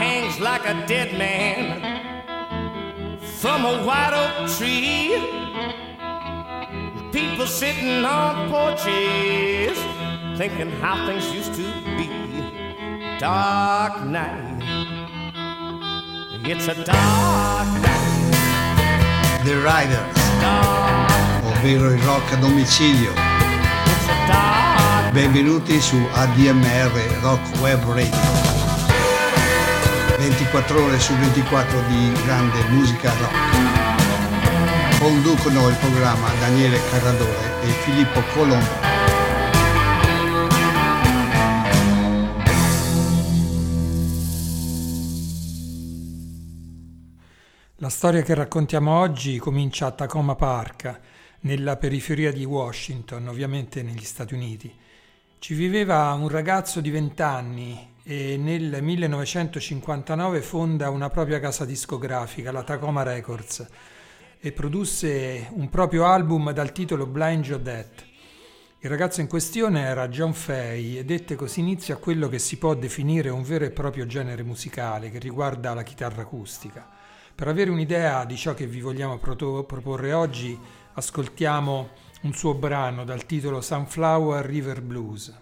hangs like a dead man from a white oak tree. People sitting on porches thinking how things used to be. Dark night. It's a dark night. The Riders, ovvero il rock a domicilio. It's a dark Benvenuti su ADMR Rock Web Radio. 24 ore su 24 di grande musica rock. Conducono il programma Daniele Carradore e Filippo Colombo. La storia che raccontiamo oggi comincia a Tacoma Park, nella periferia di Washington, ovviamente negli Stati Uniti. Ci viveva un ragazzo di 20 anni e nel 1959 fonda una propria casa discografica, la Tacoma Records, e produsse un proprio album dal titolo Blind Joe Death. Il ragazzo in questione era John Fay e dette così inizia quello che si può definire un vero e proprio genere musicale che riguarda la chitarra acustica. Per avere un'idea di ciò che vi vogliamo proto- proporre oggi, ascoltiamo un suo brano dal titolo Sunflower River Blues.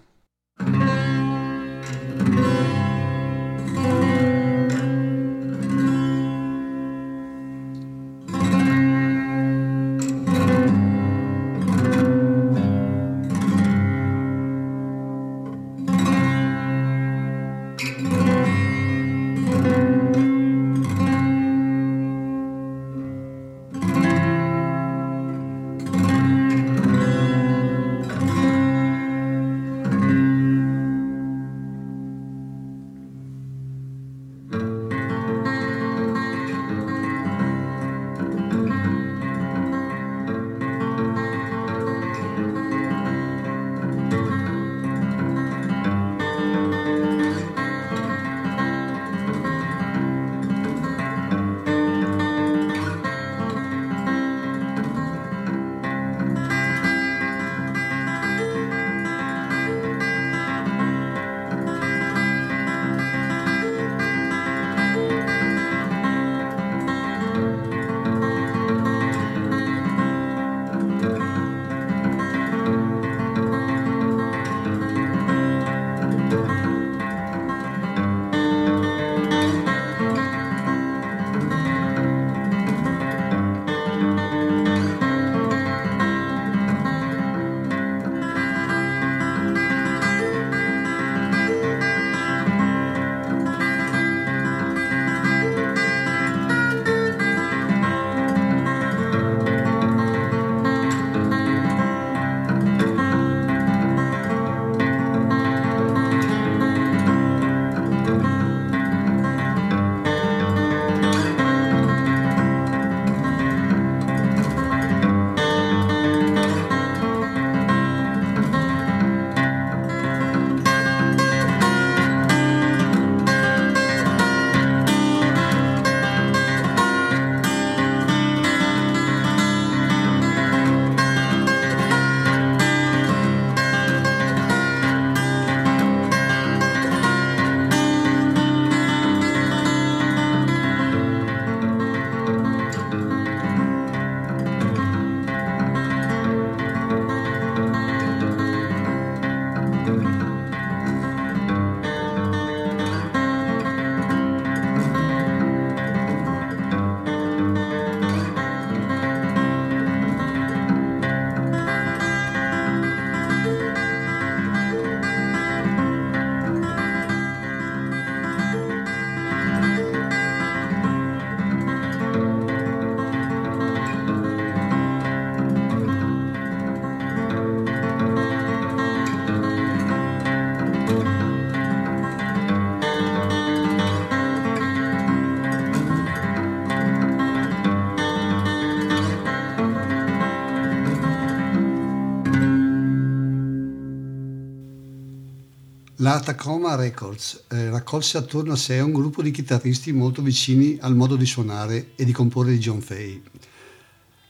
La Tacoma Records eh, raccolse attorno a sé un gruppo di chitarristi molto vicini al modo di suonare e di comporre di John Fay.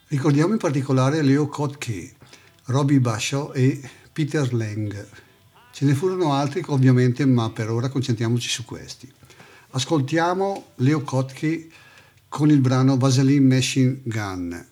Ricordiamo in particolare Leo Kotke, Robbie Basho e Peter Lang. Ce ne furono altri ovviamente, ma per ora concentriamoci su questi. Ascoltiamo Leo Kotke con il brano Vaseline Machine Gun.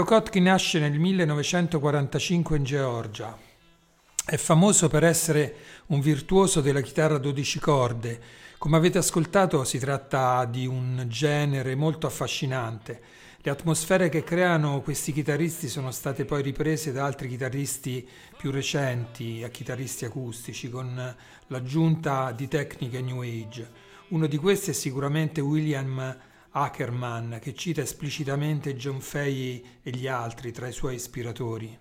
Leo Kotky nasce nel 1945 in Georgia. È famoso per essere un virtuoso della chitarra a 12 corde. Come avete ascoltato si tratta di un genere molto affascinante. Le atmosfere che creano questi chitarristi sono state poi riprese da altri chitarristi più recenti, a chitarristi acustici, con l'aggiunta di tecniche New Age. Uno di questi è sicuramente William Ackerman, che cita esplicitamente John Fay e gli altri tra i suoi ispiratori.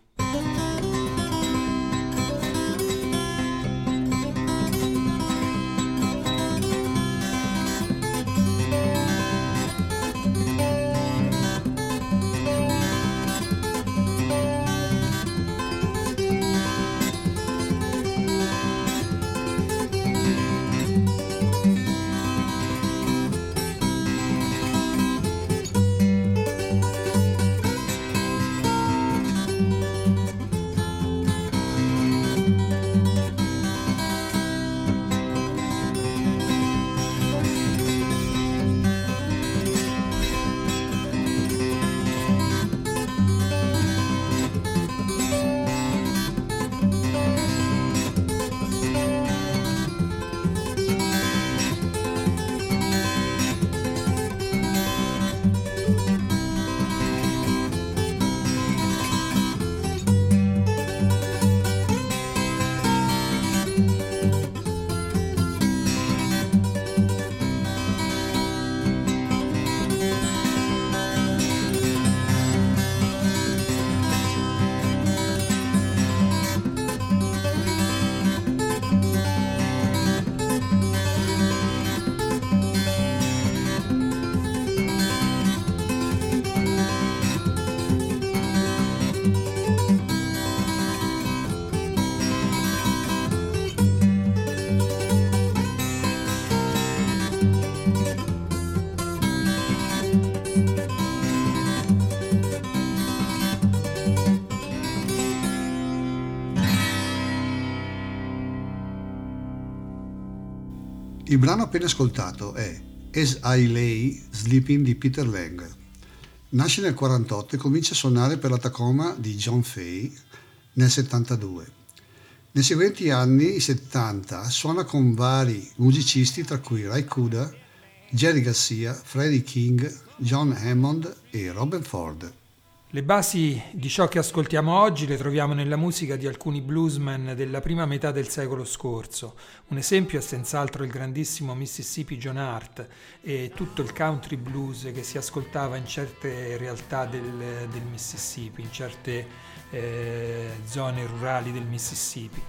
Il brano appena ascoltato è As I Lay Sleeping di Peter Lang. Nasce nel 1948 e comincia a suonare per la Tacoma di John Fay nel 72. Nei seguenti anni 70 suona con vari musicisti tra cui Ray Kuda, Jerry Garcia, Freddie King, John Hammond e Robin Ford. Le basi di ciò che ascoltiamo oggi le troviamo nella musica di alcuni bluesmen della prima metà del secolo scorso. Un esempio è senz'altro il grandissimo Mississippi John Hart e tutto il country blues che si ascoltava in certe realtà del, del Mississippi, in certe eh, zone rurali del Mississippi.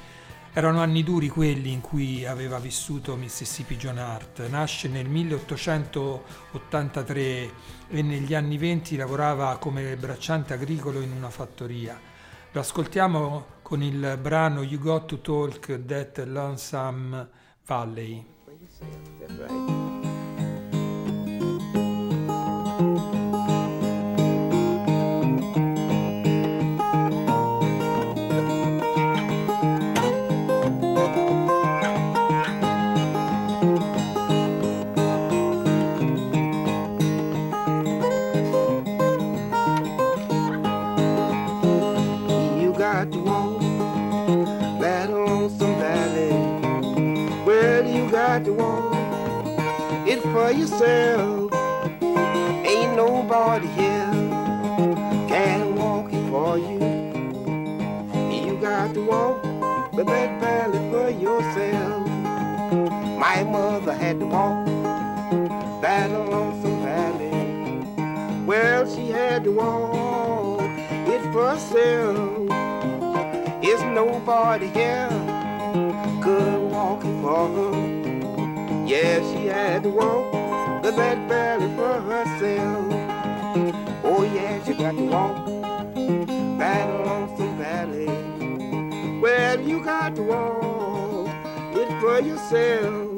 Erano anni duri quelli in cui aveva vissuto Mississippi John Hart. Nasce nel 1883 e negli anni 20 lavorava come bracciante agricolo in una fattoria. Lo ascoltiamo con il brano You Got to Talk That Lonesome Valley. Yourself. Ain't nobody here can walk it for you. You got to walk the bed valley for yourself. My mother had to walk that lonesome valley. Well, she had to walk it for herself. Is nobody here could walk it for her. Yeah, she had to walk the bed valley for herself. Oh yeah, she got to walk that lonesome valley. Well, you got to walk it for yourself.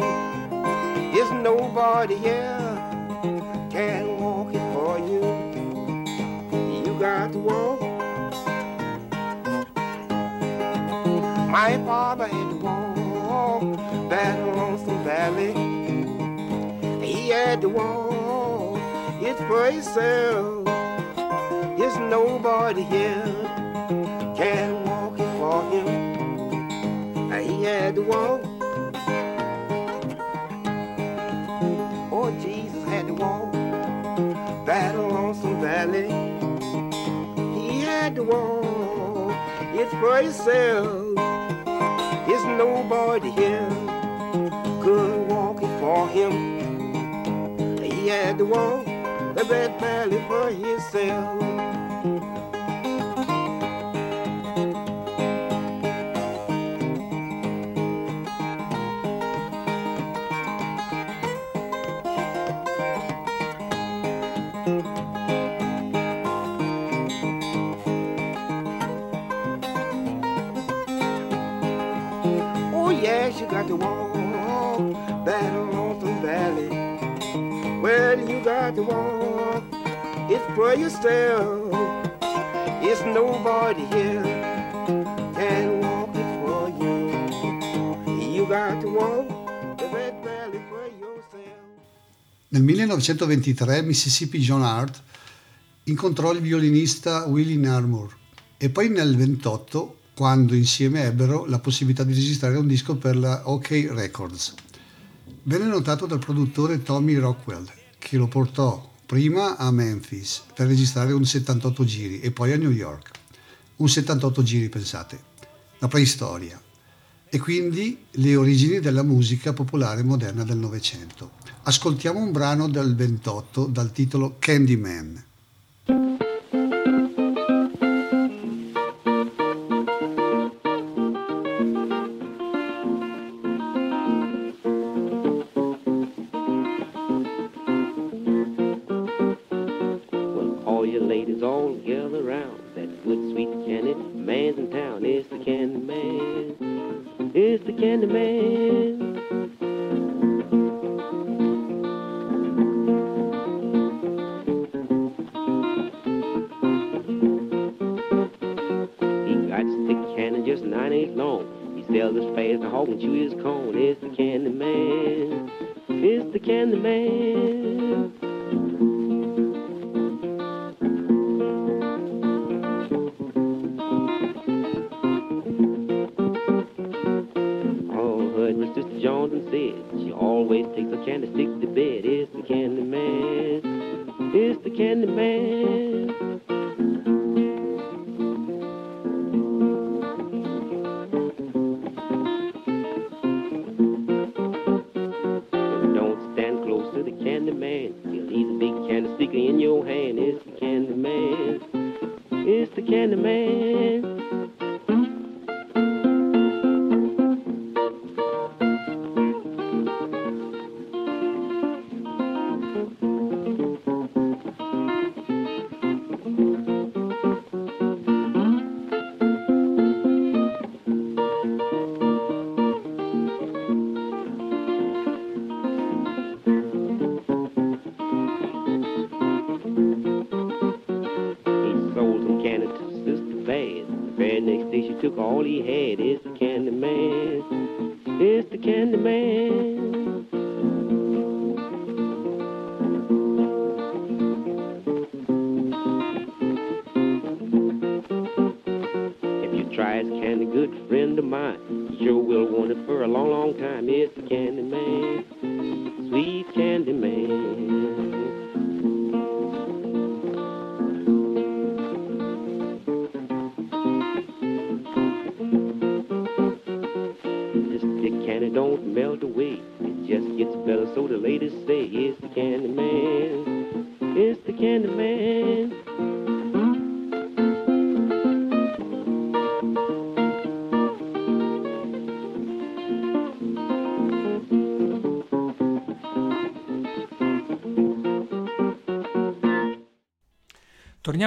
There's nobody here can walk it for you. You got to walk. My father had to walk that lonesome valley had to walk it for himself. There's nobody here can walk it for him. He had to walk. Oh, Jesus had to walk that lonesome valley. He had to walk it for himself. There's nobody here could walk it for him had to walk the Red Valley for himself. You got to walk it for yourself. It's nobody here can walk it for you. You got to walk. Nel 1923 Mississippi John Hart incontrò il violinista Willie Narmore e poi nel 28 quando insieme ebbero la possibilità di registrare un disco per la OK Records. Venne notato dal produttore Tommy Rockwell, che lo portò prima a Memphis per registrare un 78 giri e poi a New York. Un 78 giri, pensate, la preistoria. E quindi le origini della musica popolare moderna del Novecento. Ascoltiamo un brano del 28 dal titolo Candyman. can of two slips. The very next day she took all he had. Is a can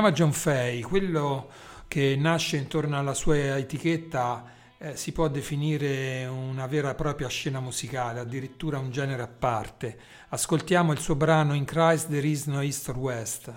chiama John Fay, quello che nasce intorno alla sua etichetta eh, si può definire una vera e propria scena musicale, addirittura un genere a parte. Ascoltiamo il suo brano In Christ There Is No East or West.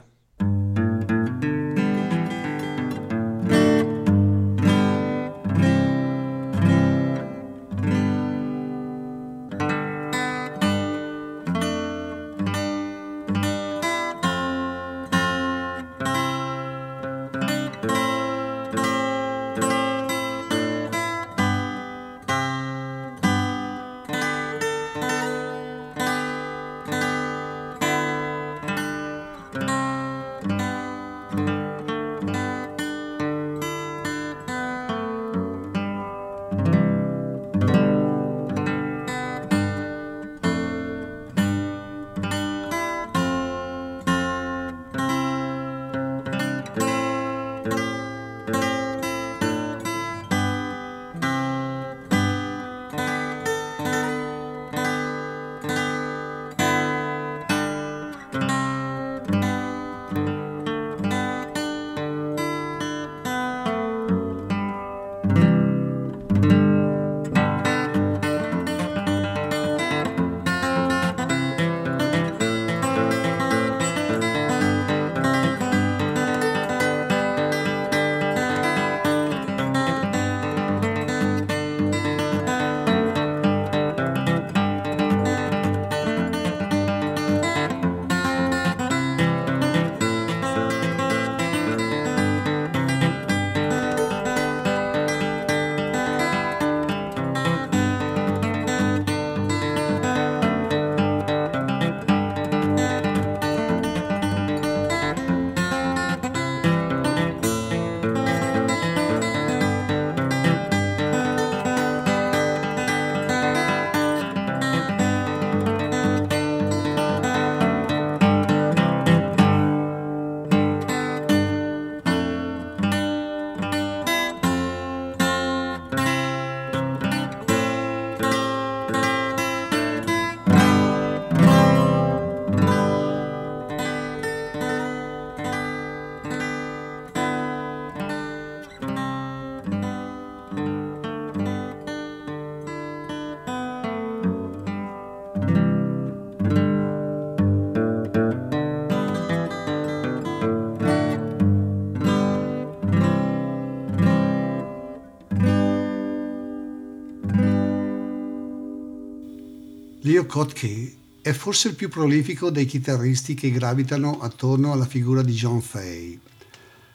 Leo Kottke è forse il più prolifico dei chitarristi che gravitano attorno alla figura di John Fay.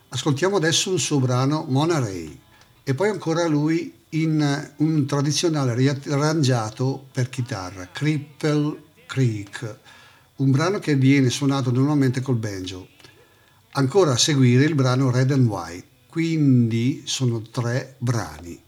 Ascoltiamo adesso un suo brano Mona Ray e poi ancora lui in un tradizionale riarrangiato per chitarra, Cripple Creek, un brano che viene suonato normalmente col banjo. Ancora a seguire il brano Red and White, quindi sono tre brani.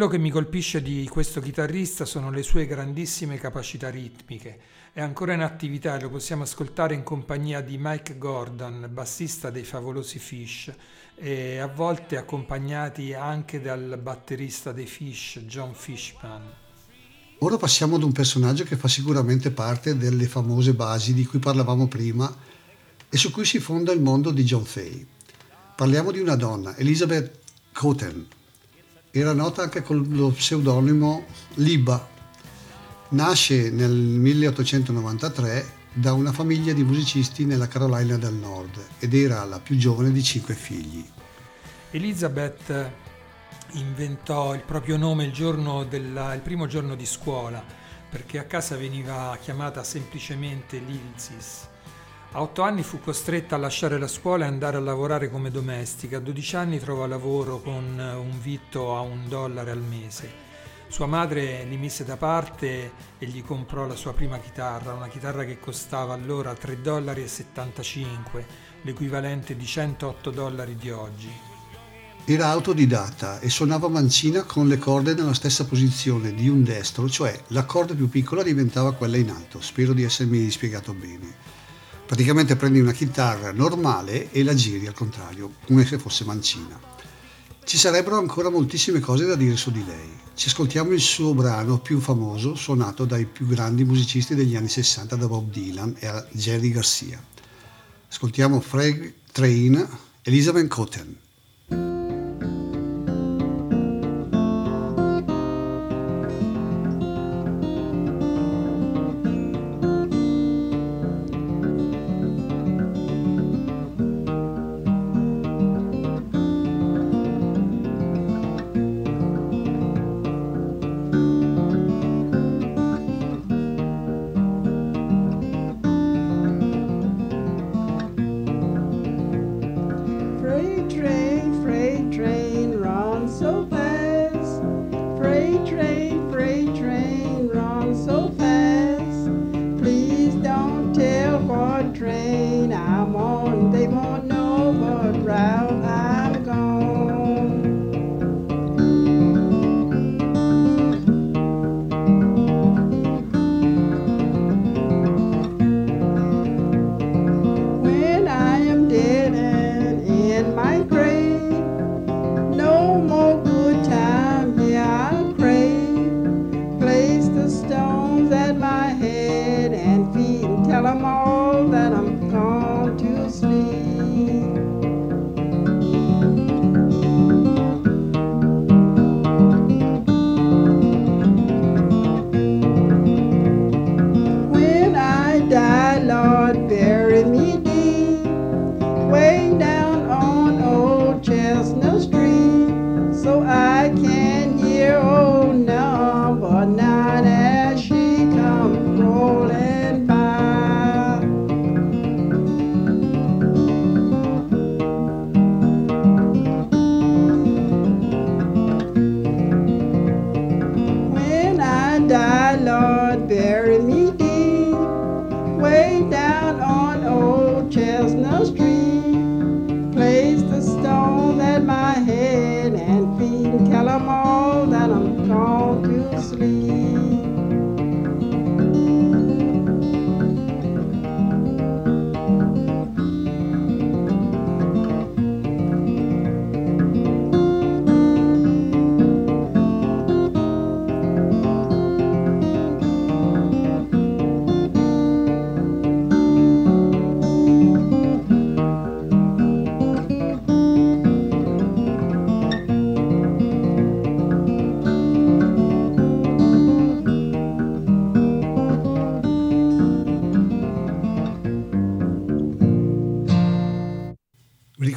Quello che mi colpisce di questo chitarrista sono le sue grandissime capacità ritmiche. È ancora in attività e lo possiamo ascoltare in compagnia di Mike Gordon, bassista dei favolosi Fish, e a volte accompagnati anche dal batterista dei Fish, John Fishman. Ora passiamo ad un personaggio che fa sicuramente parte delle famose basi di cui parlavamo prima e su cui si fonda il mondo di John Fay. Parliamo di una donna, Elizabeth Cotten, era nota anche con lo pseudonimo Liba. Nasce nel 1893 da una famiglia di musicisti nella Carolina del Nord ed era la più giovane di cinque figli. Elizabeth inventò il proprio nome il, della, il primo giorno di scuola perché a casa veniva chiamata semplicemente Lilsis a otto anni fu costretta a lasciare la scuola e andare a lavorare come domestica. A 12 anni trovò lavoro con un vitto a un dollaro al mese. Sua madre li mise da parte e gli comprò la sua prima chitarra, una chitarra che costava allora 3,75 dollari, l'equivalente di 108 dollari di oggi. Era autodidatta e suonava mancina con le corde nella stessa posizione di un destro, cioè la corda più piccola diventava quella in alto. Spero di essermi spiegato bene. Praticamente prendi una chitarra normale e la giri al contrario, come se fosse mancina. Ci sarebbero ancora moltissime cose da dire su di lei. Ci ascoltiamo il suo brano più famoso, suonato dai più grandi musicisti degli anni 60, da Bob Dylan e a Jerry Garcia. Ascoltiamo Fred Train, Elizabeth Cotten.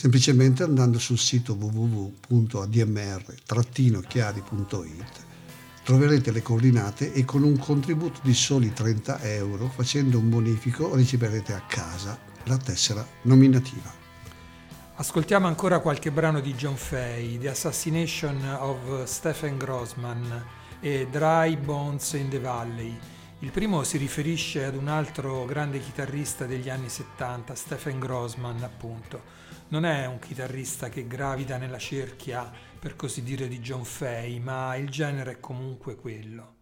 Semplicemente andando sul sito www.admr-chiari.it Troverete le coordinate e con un contributo di soli 30 euro, facendo un bonifico, riceverete a casa la tessera nominativa. Ascoltiamo ancora qualche brano di John Fay, The Assassination of Stephen Grossman e Dry Bones in the Valley. Il primo si riferisce ad un altro grande chitarrista degli anni 70, Stephen Grossman appunto. Non è un chitarrista che gravita nella cerchia, per così dire, di John Fay, ma il genere è comunque quello.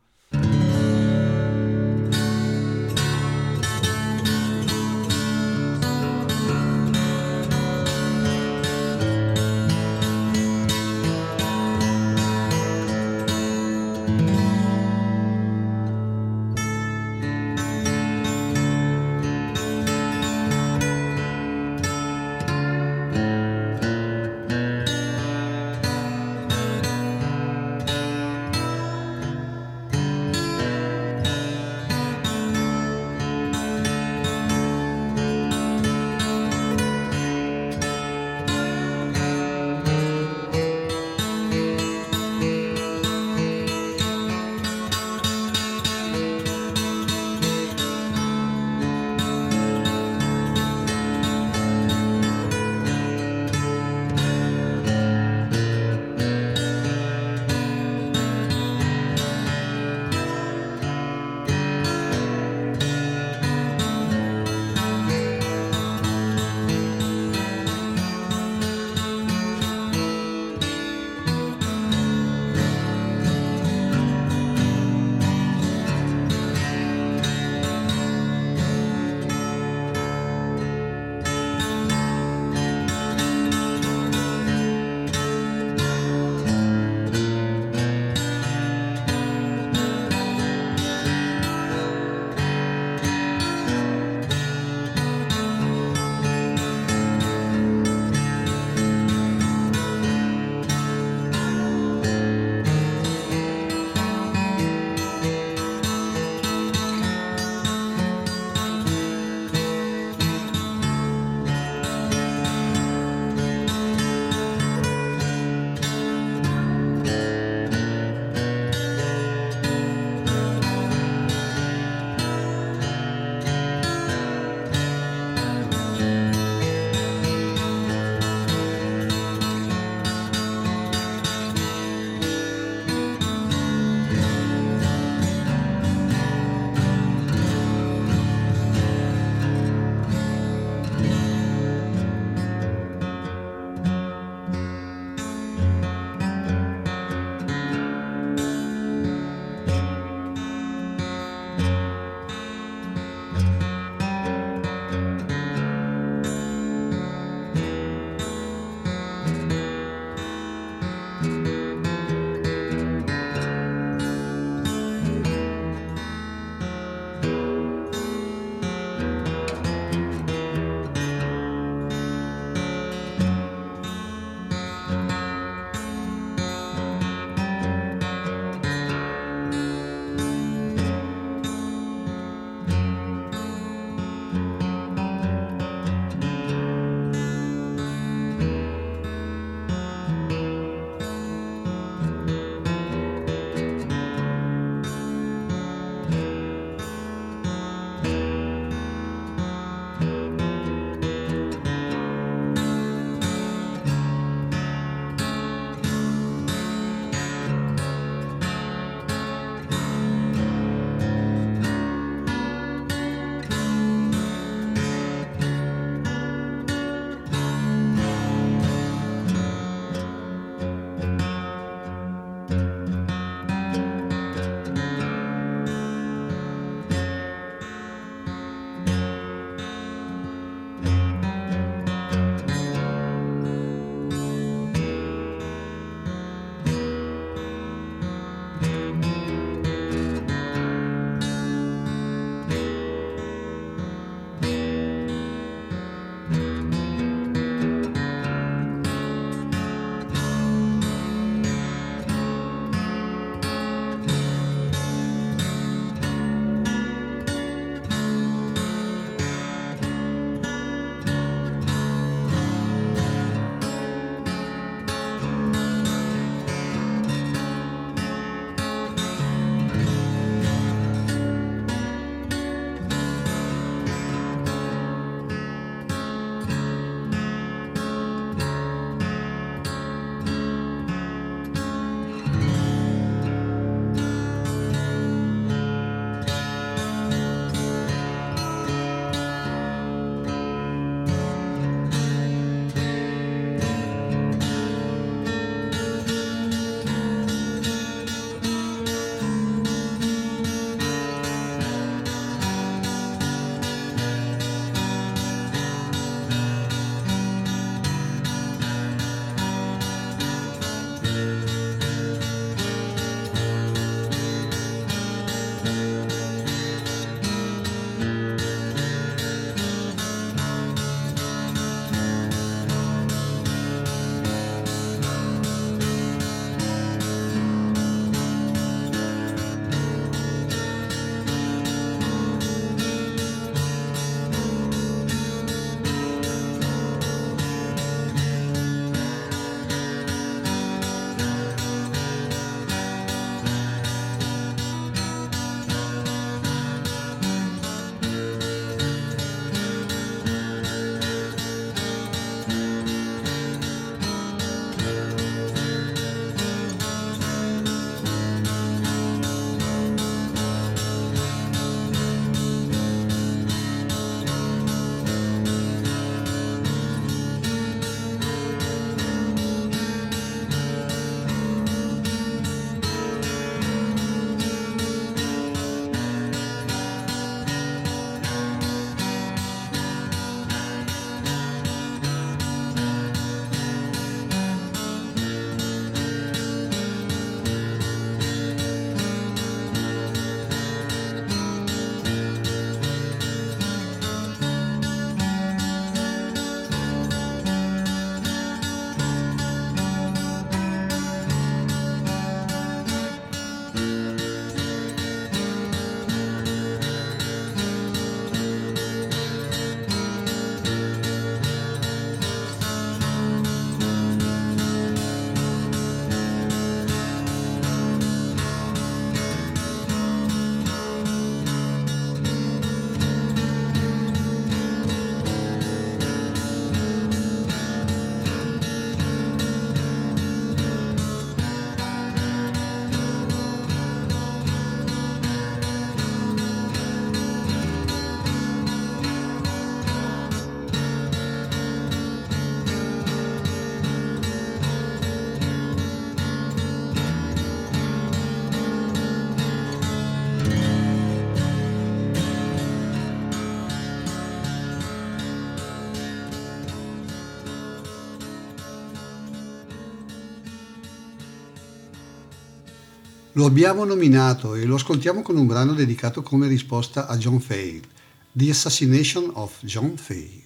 Lo abbiamo nominato e lo ascoltiamo con un brano dedicato come risposta a John Fay, The Assassination of John Fay.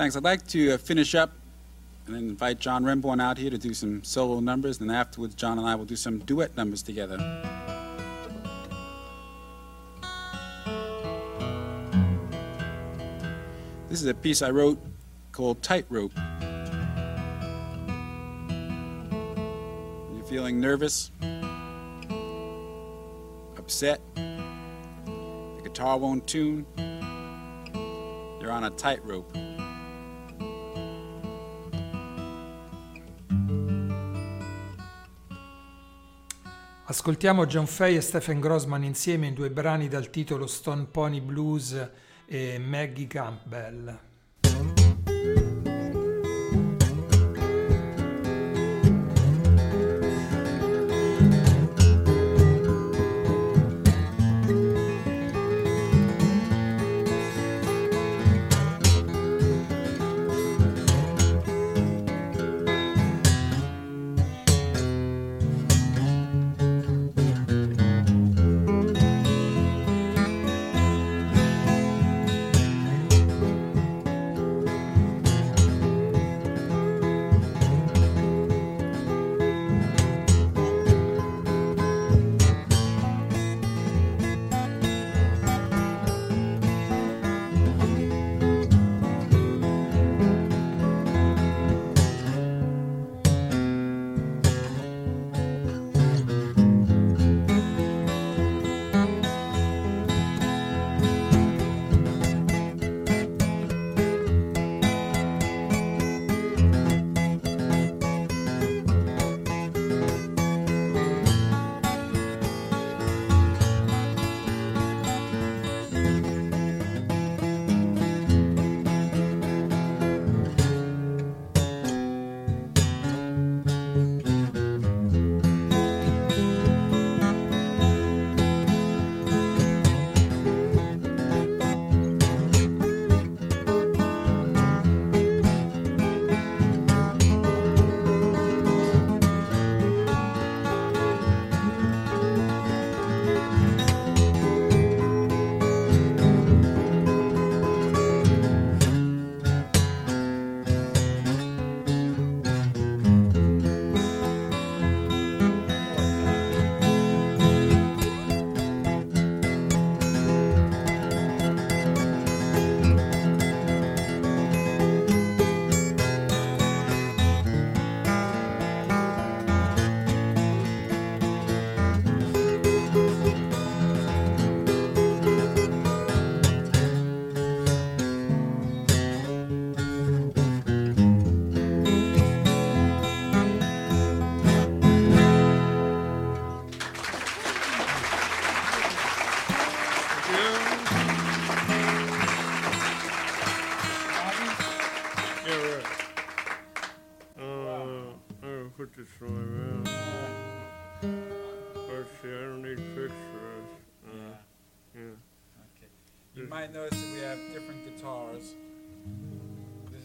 Thanks. I'd like to uh, finish up and then invite John Remborn out here to do some solo numbers. And afterwards, John and I will do some duet numbers together. This is a piece I wrote called Tightrope. You're feeling nervous, upset, the guitar won't tune, you're on a tightrope. Ascoltiamo John Fay e Stephen Grossman insieme in due brani dal titolo Stone Pony Blues e Maggie Campbell.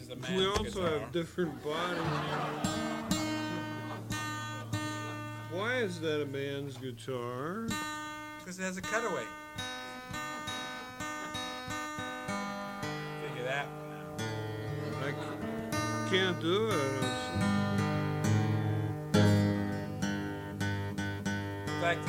Is a man's We also guitar. have different bodies. Why is that a man's guitar? Because it has a cutaway. Figure that one out. I can't do it. In fact,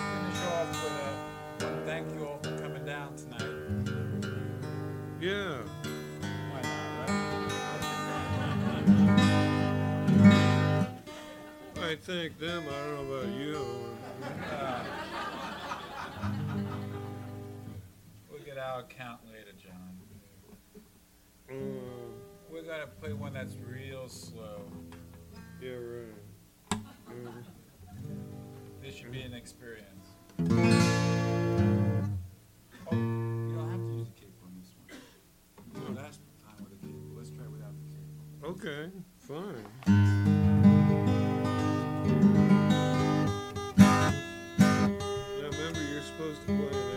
thank them. I don't know about you. We'll get our account later, John. Uh, We're gonna play one that's real slow. yeah, right. Yeah. This should be an experience. Oh, you Bueno.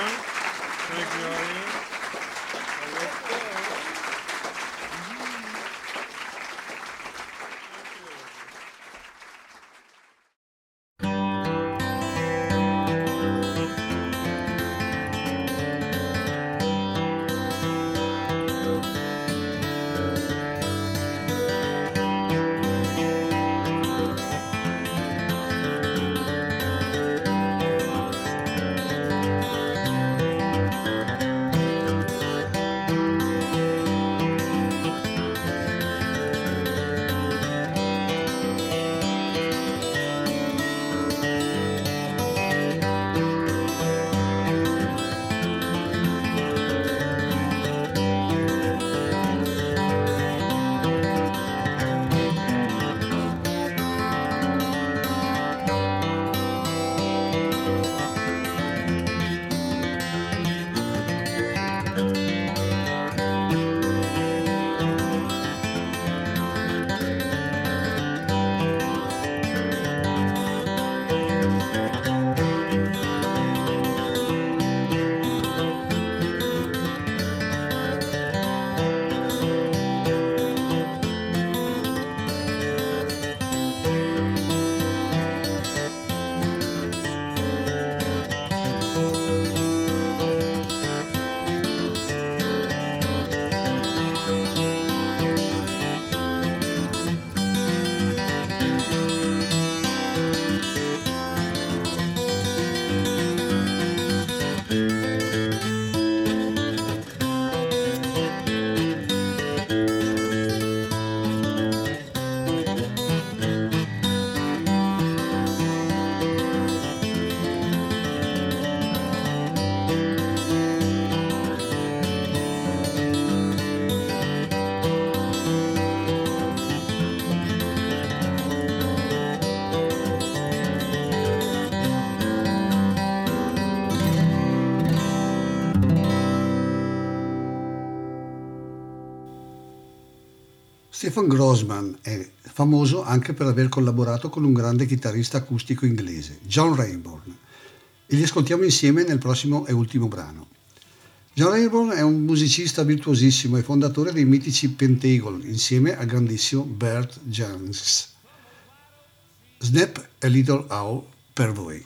Stefan Grossman è famoso anche per aver collaborato con un grande chitarrista acustico inglese, John Rayburn, e li ascoltiamo insieme nel prossimo e ultimo brano. John Rayburn è un musicista virtuosissimo e fondatore dei mitici Pentagon insieme al grandissimo Bert Jansch. Snap a Little Owl per voi.